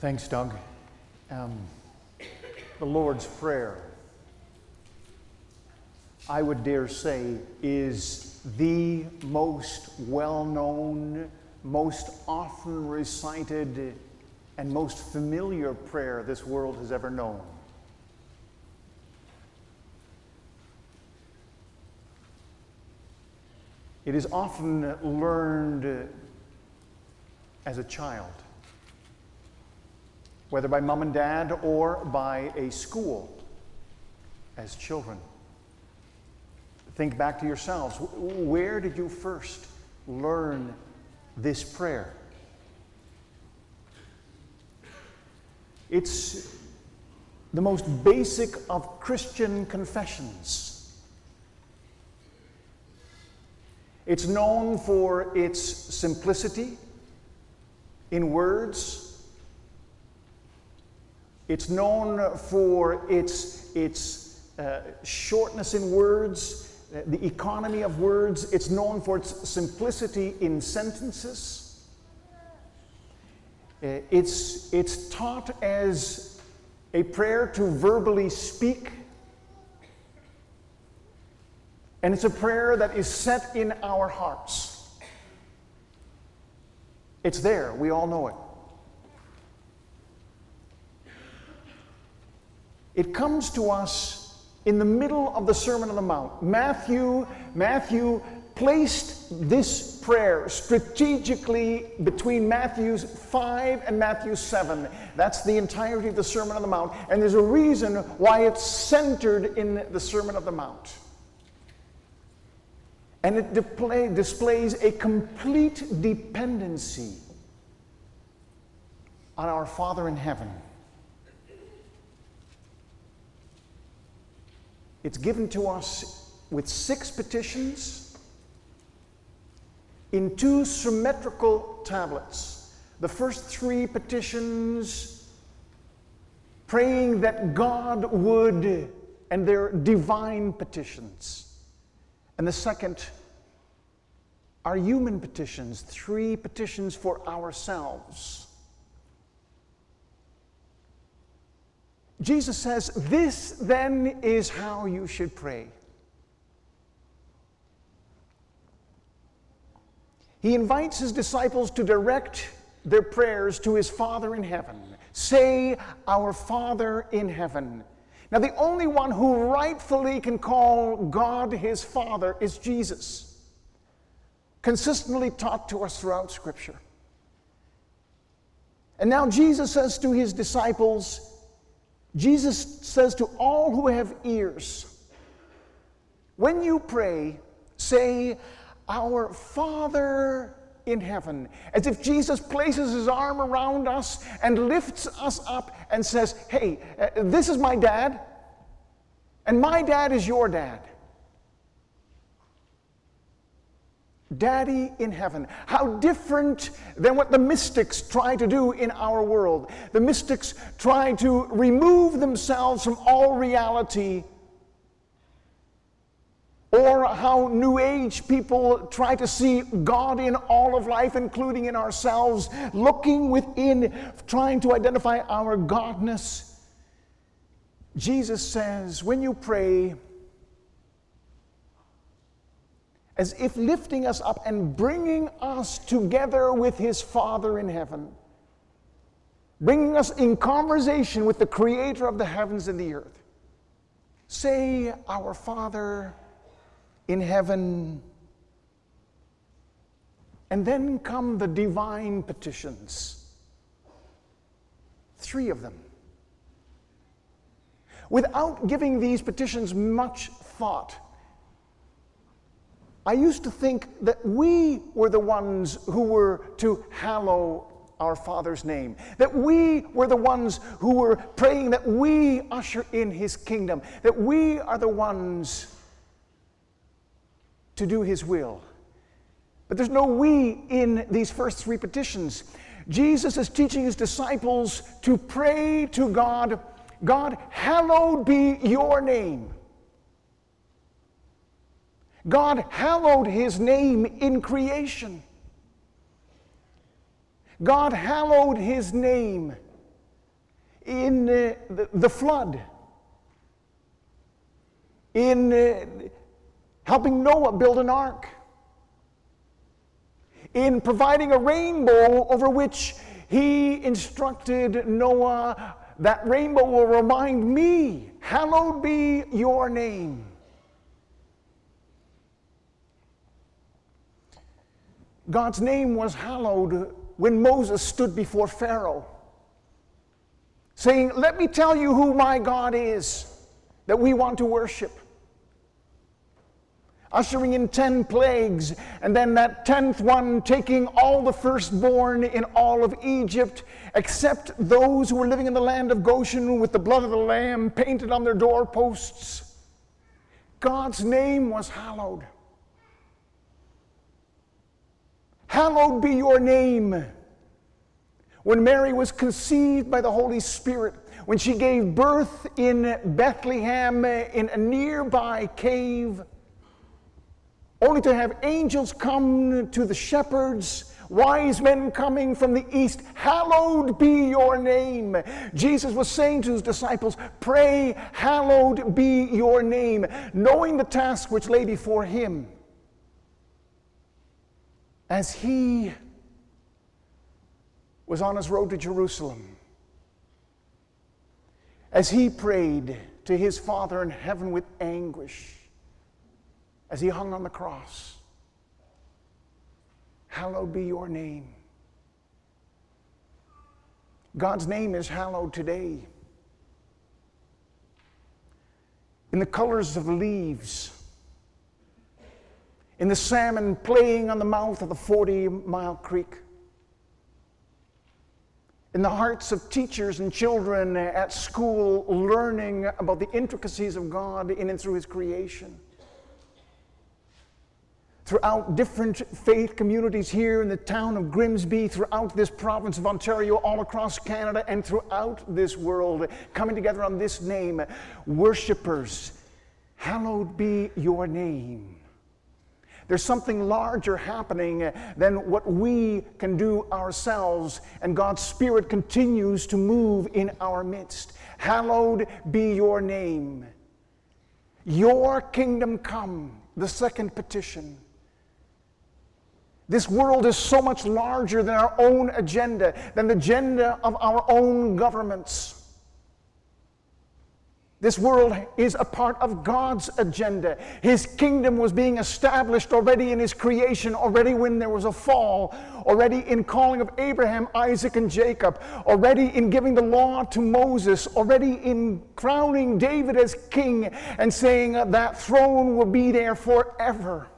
Thanks, Doug. Um, the Lord's Prayer, I would dare say, is the most well known, most often recited, and most familiar prayer this world has ever known. It is often learned as a child whether by mom and dad or by a school as children. Think back to yourselves. Where did you first learn this prayer? It's the most basic of Christian confessions. It's known for its simplicity in words it's known for its, its uh, shortness in words, uh, the economy of words. It's known for its simplicity in sentences. Uh, it's, it's taught as a prayer to verbally speak. And it's a prayer that is set in our hearts. It's there, we all know it. It comes to us in the middle of the Sermon on the Mount. Matthew, Matthew placed this prayer strategically between Matthew's 5 and Matthew 7. That's the entirety of the Sermon on the Mount. And there's a reason why it's centered in the Sermon on the Mount. And it display, displays a complete dependency on our Father in heaven. It's given to us with six petitions in two symmetrical tablets. The first three petitions praying that God would, and they're divine petitions. And the second are human petitions, three petitions for ourselves. Jesus says, This then is how you should pray. He invites his disciples to direct their prayers to his Father in heaven. Say, Our Father in heaven. Now, the only one who rightfully can call God his Father is Jesus, consistently taught to us throughout Scripture. And now Jesus says to his disciples, Jesus says to all who have ears, when you pray, say, Our Father in heaven, as if Jesus places his arm around us and lifts us up and says, Hey, uh, this is my dad, and my dad is your dad. Daddy in heaven. How different than what the mystics try to do in our world. The mystics try to remove themselves from all reality. Or how New Age people try to see God in all of life, including in ourselves, looking within, trying to identify our Godness. Jesus says, when you pray, as if lifting us up and bringing us together with His Father in heaven, bringing us in conversation with the Creator of the heavens and the earth. Say, Our Father in heaven. And then come the divine petitions. Three of them. Without giving these petitions much thought, I used to think that we were the ones who were to hallow our Father's name, that we were the ones who were praying that we usher in His kingdom, that we are the ones to do His will. But there's no we in these first three petitions. Jesus is teaching His disciples to pray to God God, hallowed be your name. God hallowed his name in creation. God hallowed his name in uh, the, the, flood, in uh, helping Noah build an ark, in providing a rainbow over which he instructed Noah that rainbow will remind me, hallowed be your name. God's name was hallowed when Moses stood before Pharaoh, saying, Let me tell you who my God is that we want to worship. Ushering in 10 plagues, and then that 10th one taking all the firstborn in all of Egypt, except those who were living in the land of Goshen with the blood of the Lamb painted on their doorposts. God's name was hallowed. Hallowed be your name. When Mary was conceived by the Holy Spirit, when she gave birth in Bethlehem in a nearby cave, only to have angels come to the shepherds, wise men coming from the east, hallowed be your name. Jesus was saying to his disciples, Pray, hallowed be your name, knowing the task which lay before him as he was on his road to Jerusalem, as he prayed to his Father in heaven with anguish, as he hung on the cross, hallowed be your name. God's name is hallowed today. In the colors of leaves, in the salmon playing on the mouth of the 40 mile creek. In the hearts of teachers and children at school, learning about the intricacies of God in and through His creation. Throughout different faith communities here in the town of Grimsby, throughout this province of Ontario, all across Canada, and throughout this world, coming together on this name, worshippers, hallowed be your name. There's something larger happening than what we can do ourselves, and God's Spirit continues to move in our midst. Hallowed be your name. Your kingdom come, the second petition. This world is so much larger than our own agenda, than the agenda of our own governments. This world is a part of God's agenda. His kingdom was being established already in His creation, already when there was a fall, already in calling of Abraham, Isaac, and Jacob, already in giving the law to Moses, already in crowning David as king and saying uh, that throne will be there forever,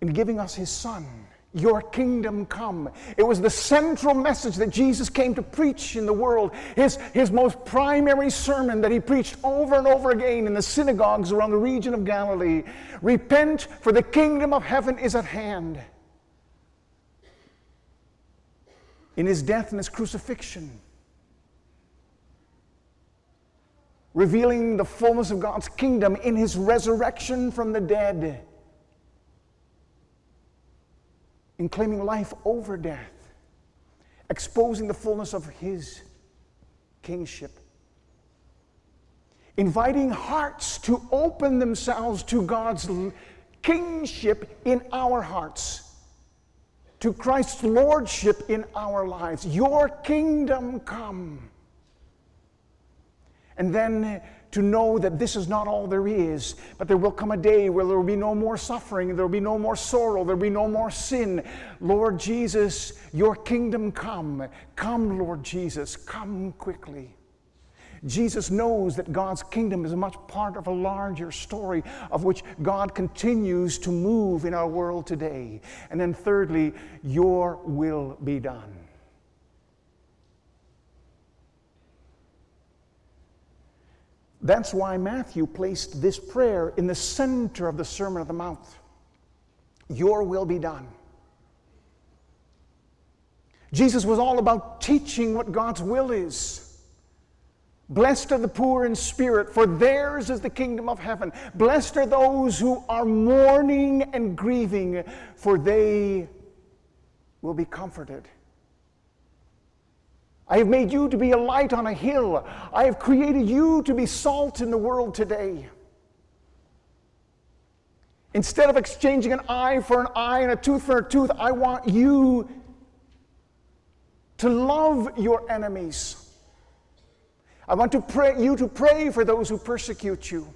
in giving us His Son your kingdom come. It was the central message that Jesus came to preach in the world. His, his most primary sermon that he preached over and over again in the synagogues around the region of Galilee Repent, for the kingdom of heaven is at hand. In his death and his crucifixion, revealing the fullness of God's kingdom in his resurrection from the dead in claiming life over death, exposing the fullness of his kingship, inviting hearts to open themselves to God's kingship in our hearts, to Christ's lordship in our lives. Your kingdom come. And then to know that this is not all there is, but there will come a day where there will be no more suffering, there will be no more sorrow, there will be no more sin. Lord Jesus, your kingdom come. Come, Lord Jesus, come quickly. Jesus knows that God's kingdom is much part of a larger story of which God continues to move in our world today. And then, thirdly, your will be done. That's why Matthew placed this prayer in the center of the Sermon of the Mount Your will be done. Jesus was all about teaching what God's will is. Blessed are the poor in spirit, for theirs is the kingdom of heaven. Blessed are those who are mourning and grieving, for they will be comforted. I have made you to be a light on a hill. I have created you to be salt in the world today. Instead of exchanging an eye for an eye and a tooth for a tooth, I want you to love your enemies. I want to pray, you to pray for those who persecute you.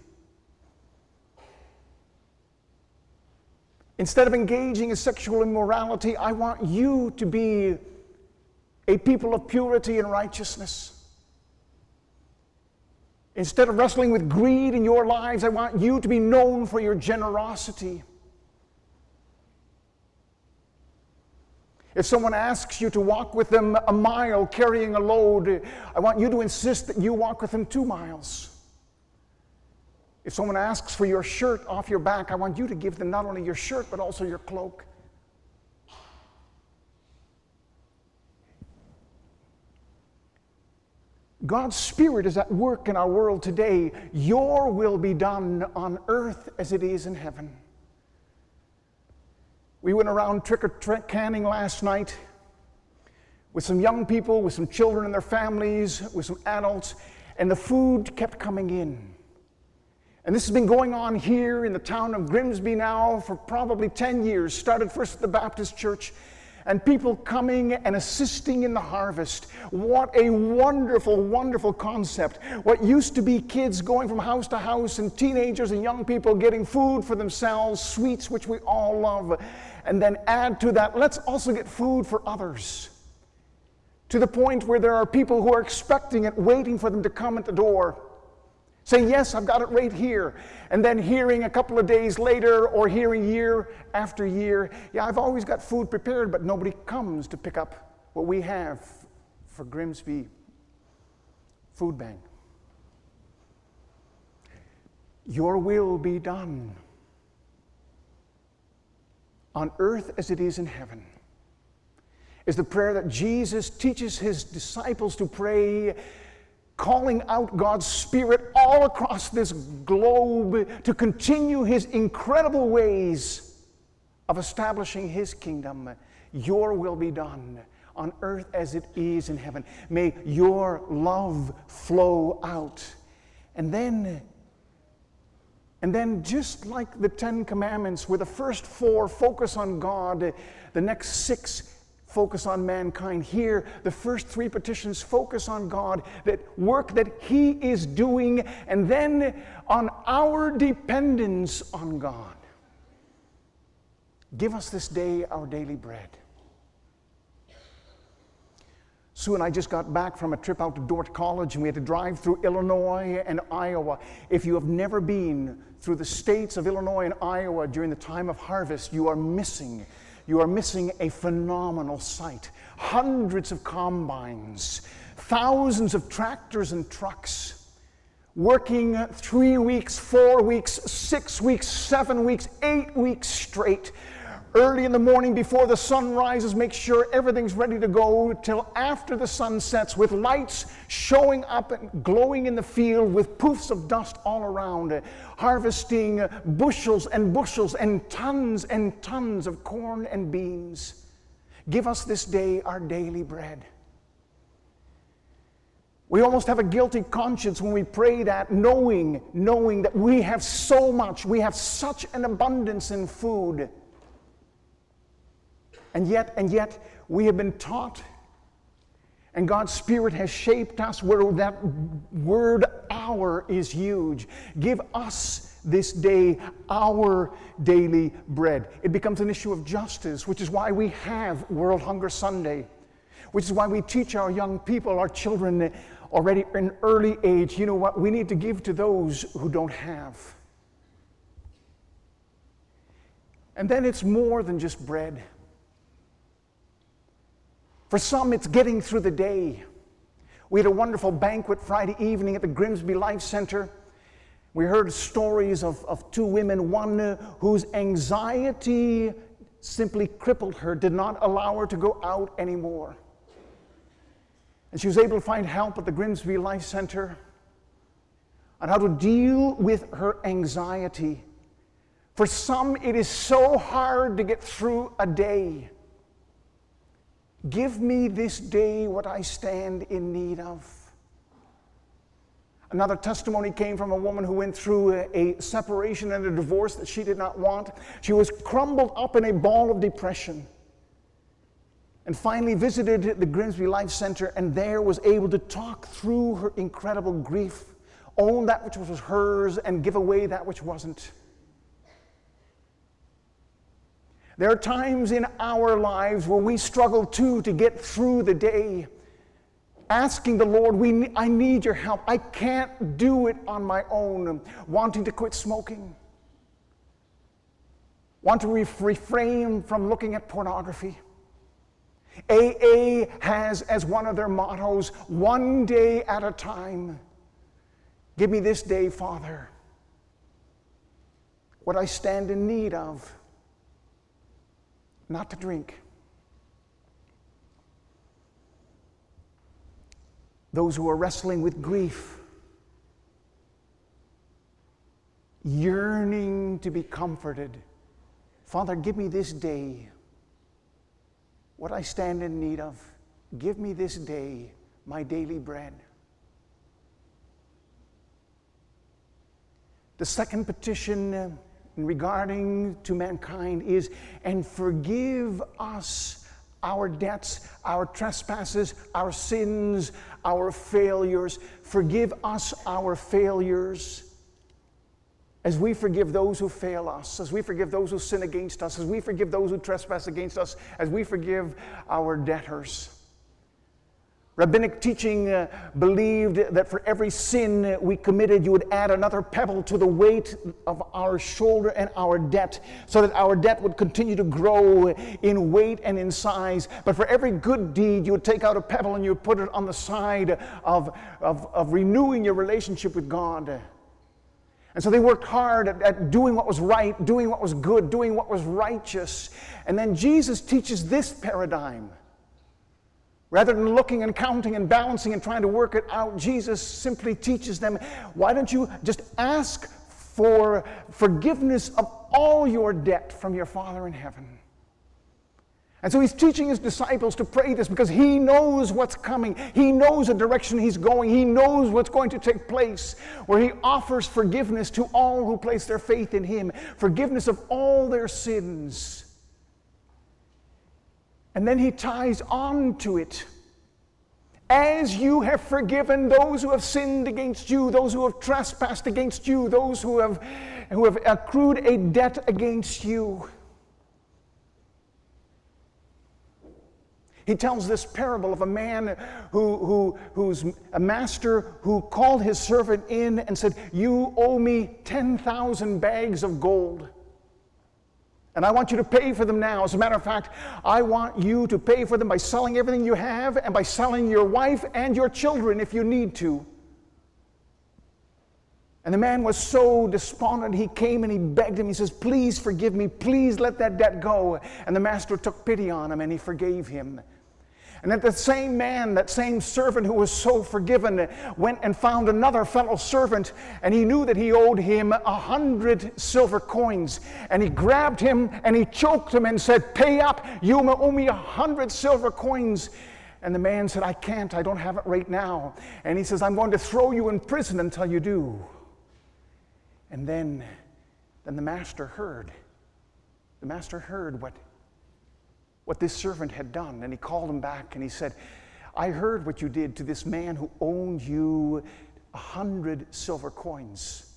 Instead of engaging in sexual immorality, I want you to be a people of purity and righteousness. Instead of wrestling with greed in your lives, I want you to be known for your generosity. If someone asks you to walk with them a mile carrying a load, I want you to insist that you walk with them two miles. If someone asks for your shirt off your back, I want you to give them not only your shirt, but also your cloak. God's Spirit is at work in our world today. Your will be done on earth as it is in heaven. We went around trick or treat canning last night with some young people, with some children and their families, with some adults, and the food kept coming in. And this has been going on here in the town of Grimsby now for probably 10 years. Started first at the Baptist church and people coming and assisting in the harvest. What a wonderful, wonderful concept. What used to be kids going from house to house and teenagers and young people getting food for themselves, sweets which we all love, and then add to that, let's also get food for others. To the point where there are people who are expecting it, waiting for them to come at the door. Say, yes, I've got it right here. And then hearing a couple of days later or hearing year after year, yeah, I've always got food prepared, but nobody comes to pick up what we have for Grimsby Food Bank. Your will be done on earth as it is in heaven. Is the prayer that Jesus teaches his disciples to pray calling out God's Spirit all across this globe to continue His incredible ways of establishing His kingdom. Your will be done on earth as it is in heaven. May your love flow out. And then, and then, just like the Ten Commandments, where the first four focus on God, the next six focus on mankind. Here, the first three petitions focus on God, that work that He is doing, and then on our dependence on God. Give us this day our daily bread. Sue and I just got back from a trip out to Dordt College, and we had to drive through Illinois and Iowa. If you have never been through the states of Illinois and Iowa during the time of harvest, you are missing you are missing a phenomenal sight. Hundreds of combines, thousands of tractors and trucks, working three weeks, four weeks, six weeks, seven weeks, eight weeks straight early in the morning before the sun rises, make sure everything's ready to go till after the sun sets with lights showing up and glowing in the field with poofs of dust all around, harvesting bushels and bushels and tons and tons of corn and beans. Give us this day our daily bread. We almost have a guilty conscience when we pray that, knowing, knowing that we have so much, we have such an abundance in food. And yet, and yet, we have been taught, and God's Spirit has shaped us where that word our is huge. Give us this day our daily bread. It becomes an issue of justice, which is why we have World Hunger Sunday, which is why we teach our young people, our children, already in early age, you know what? We need to give to those who don't have. And then it's more than just bread. For some, it's getting through the day. We had a wonderful banquet Friday evening at the Grimsby Life Center. We heard stories of, of two women, one uh, whose anxiety simply crippled her, did not allow her to go out anymore. And she was able to find help at the Grimsby Life Center on how to deal with her anxiety. For some, it is so hard to get through a day. Give me this day what I stand in need of. Another testimony came from a woman who went through a, a, separation and a divorce that she did not want. She was crumbled up in a ball of depression. And finally visited the Grimsby Life Center and there was able to talk through her incredible grief, own that which was hers, and give away that which wasn't. There are times in our lives where we struggle too to get through the day, asking the Lord, we, I need your help. I can't do it on my own. Wanting to quit smoking, want to refrain from looking at pornography. AA has as one of their mottos, one day at a time. Give me this day, Father, what I stand in need of not to drink. Those who are wrestling with grief, yearning to be comforted. Father, give me this day what I stand in need of. Give me this day my daily bread. The second petition regarding to mankind is, and forgive us our debts, our trespasses, our sins, our failures. Forgive us our failures as we forgive those who fail us, as we forgive those who sin against us, as we forgive those who trespass against us, as we forgive our debtors. Rabbinic teaching uh, believed that for every sin we committed, you would add another pebble to the weight of our shoulder and our debt, so that our debt would continue to grow in weight and in size. But for every good deed, you would take out a pebble and you would put it on the side of, of, of renewing your relationship with God. And so they worked hard at, at, doing what was right, doing what was good, doing what was righteous. And then Jesus teaches this paradigm Rather than looking and counting and balancing and trying to work it out, Jesus simply teaches them why don't you just ask for forgiveness of all your debt from your Father in heaven? And so he's teaching his disciples to pray this because he knows what's coming. He knows the direction he's going. He knows what's going to take place, where he offers forgiveness to all who place their faith in him, forgiveness of all their sins. And then he ties on to it. As you have forgiven those who have sinned against you, those who have trespassed against you, those who have, who have accrued a debt against you. He tells this parable of a man who, who, who's a master who called his servant in and said, You owe me 10,000 bags of gold. And I want you to pay for them now. As a matter of fact, I want you to pay for them by selling everything you have and by selling your wife and your children if you need to. And the man was so despondent, he came and he begged him. He says, Please forgive me. Please let that debt go. And the master took pity on him and he forgave him. And that the same man, that same servant who was so forgiven, went and found another fellow servant, and he knew that he owed him a hundred silver coins. And he grabbed him and he choked him and said, Pay up, you owe me a hundred silver coins. And the man said, I can't, I don't have it right now. And he says, I'm going to throw you in prison until you do. And then, then the master heard. The master heard what what this servant had done. And he called him back and he said, I heard what you did to this man who owned you a hundred silver coins.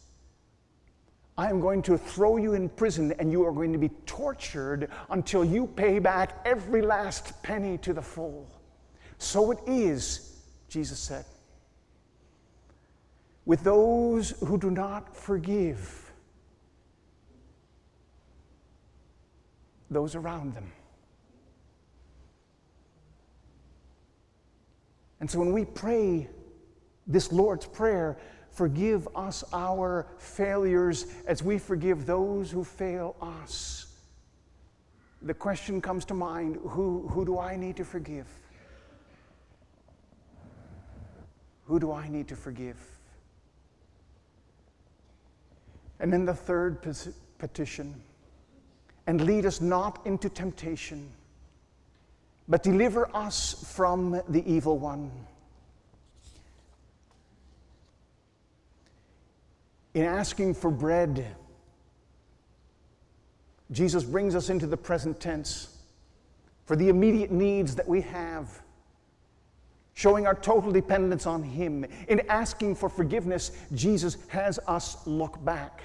I am going to throw you in prison and you are going to be tortured until you pay back every last penny to the full. So it is, Jesus said, with those who do not forgive those around them. And so when we pray this Lord's Prayer, forgive us our failures as we forgive those who fail us. The question comes to mind who, who do I need to forgive? Who do I need to forgive? And then the third petition and lead us not into temptation but deliver us from the evil one. In asking for bread, Jesus brings us into the present tense for the immediate needs that we have, showing our total dependence on Him. In asking for forgiveness, Jesus has us look back.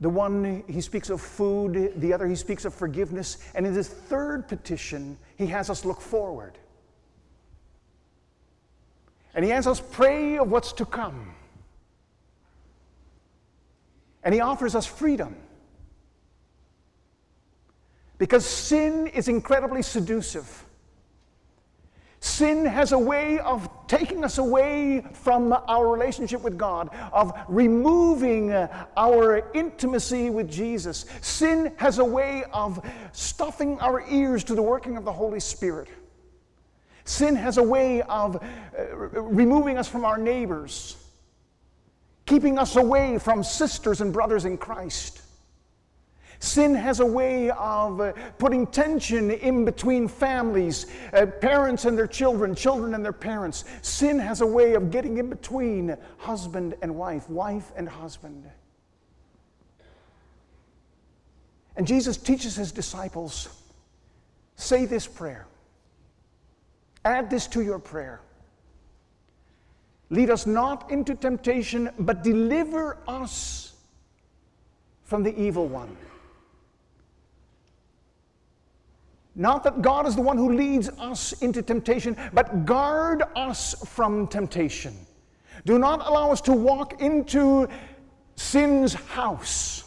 The one, he speaks of food, the other, he speaks of forgiveness. And in this third petition, he has us look forward. And he has us pray of what's to come. And he offers us freedom. Because sin is incredibly seductive. Sin has a way of taking us away from our relationship with God, of removing our intimacy with Jesus. Sin has a way of stuffing our ears to the working of the Holy Spirit. Sin has a way of uh, removing us from our neighbors, keeping us away from sisters and brothers in Christ. Sin has a way of uh, putting tension in between families, uh, parents and their children, children and their parents. Sin has a way of getting in between husband and wife, wife and husband. And Jesus teaches his disciples say this prayer. Add this to your prayer. Lead us not into temptation, but deliver us from the evil one. Not that God is the one who leads us into temptation, but guard us from temptation. Do not allow us to walk into sin's house.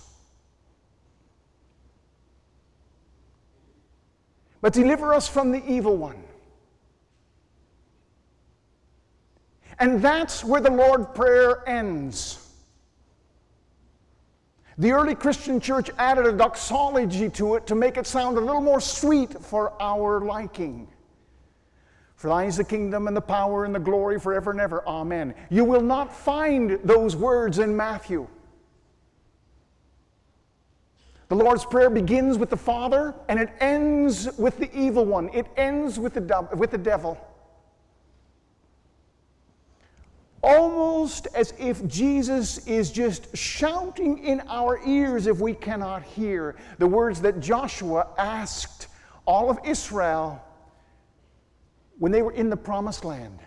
But deliver us from the evil one. And that's where the Lord Prayer ends. The early Christian church added a doxology to it to make it sound a little more sweet for our liking. For thine is the kingdom and the power and the glory forever and ever. Amen. You will not find those words in Matthew. The Lord's Prayer begins with the Father and it ends with the evil one. It ends with the, with the devil. Almost as if Jesus is just shouting in our ears if we cannot hear the words that Joshua asked all of Israel when they were in the promised land.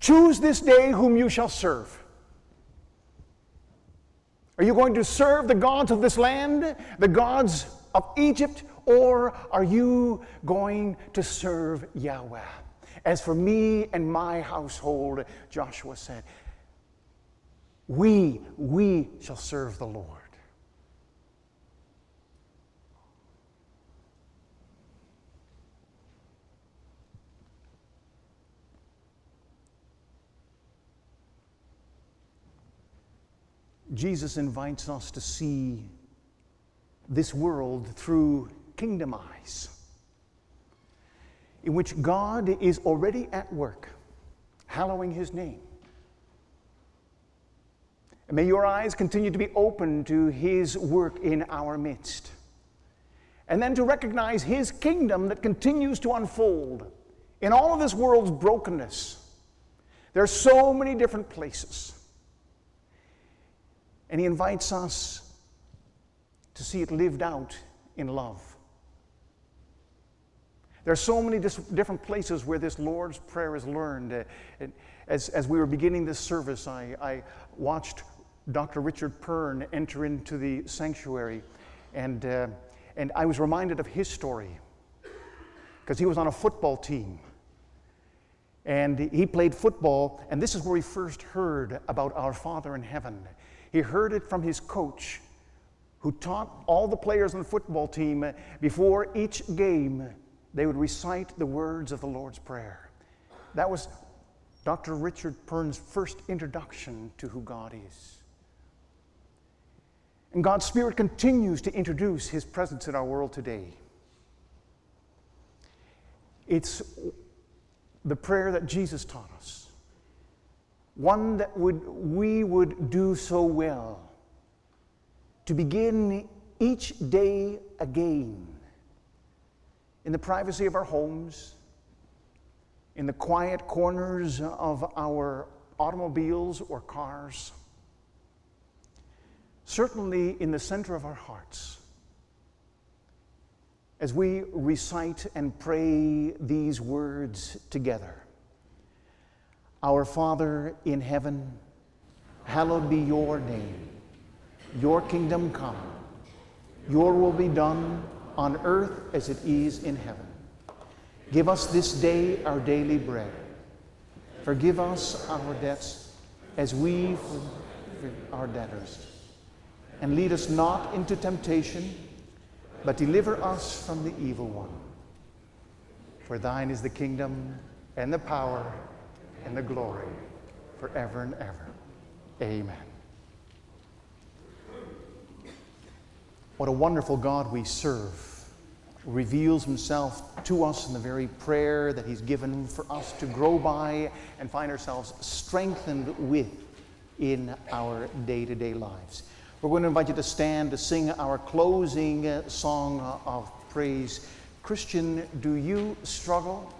Choose this day whom you shall serve. Are you going to serve the gods of this land, the gods of Egypt, or are you going to serve Yahweh? As for me and my household, Joshua said, we, we shall serve the Lord. Jesus invites us to see this world through kingdom eyes in which God is already at work, hallowing his name. And may your eyes continue to be open to his work in our midst. And then to recognize his kingdom that continues to unfold in all of this world's brokenness. There are so many different places. And he invites us to see it lived out in love. There are so many dis- different places where this Lord's Prayer is learned. Uh, as, as we were beginning this service, I, I watched Dr. Richard Pern enter into the sanctuary, and, uh, and I was reminded of his story because he was on a football team. And he played football, and this is where he first heard about our Father in heaven. He heard it from his coach, who taught all the players on the football team before each game they would recite the words of the Lord's Prayer. That was Dr. Richard Pern's first introduction to who God is. And God's Spirit continues to introduce His presence in our world today. It's the prayer that Jesus taught us, one that would, we would do so well to begin each day again in the privacy of our homes, in the quiet corners of our automobiles or cars, certainly in the center of our hearts. As we recite and pray these words together Our Father in heaven, hallowed be your name. Your kingdom come, your will be done on earth as it is in heaven. Give us this day our daily bread. Forgive us our debts as we forgive our debtors. And lead us not into temptation, but deliver us from the evil one. For thine is the kingdom and the power and the glory forever and ever. Amen. What a wonderful God we serve. Reveals himself to us in the very prayer that he's given for us to grow by and find ourselves strengthened with in our day to day lives. We're going to invite you to stand to sing our closing song of praise. Christian, do you struggle?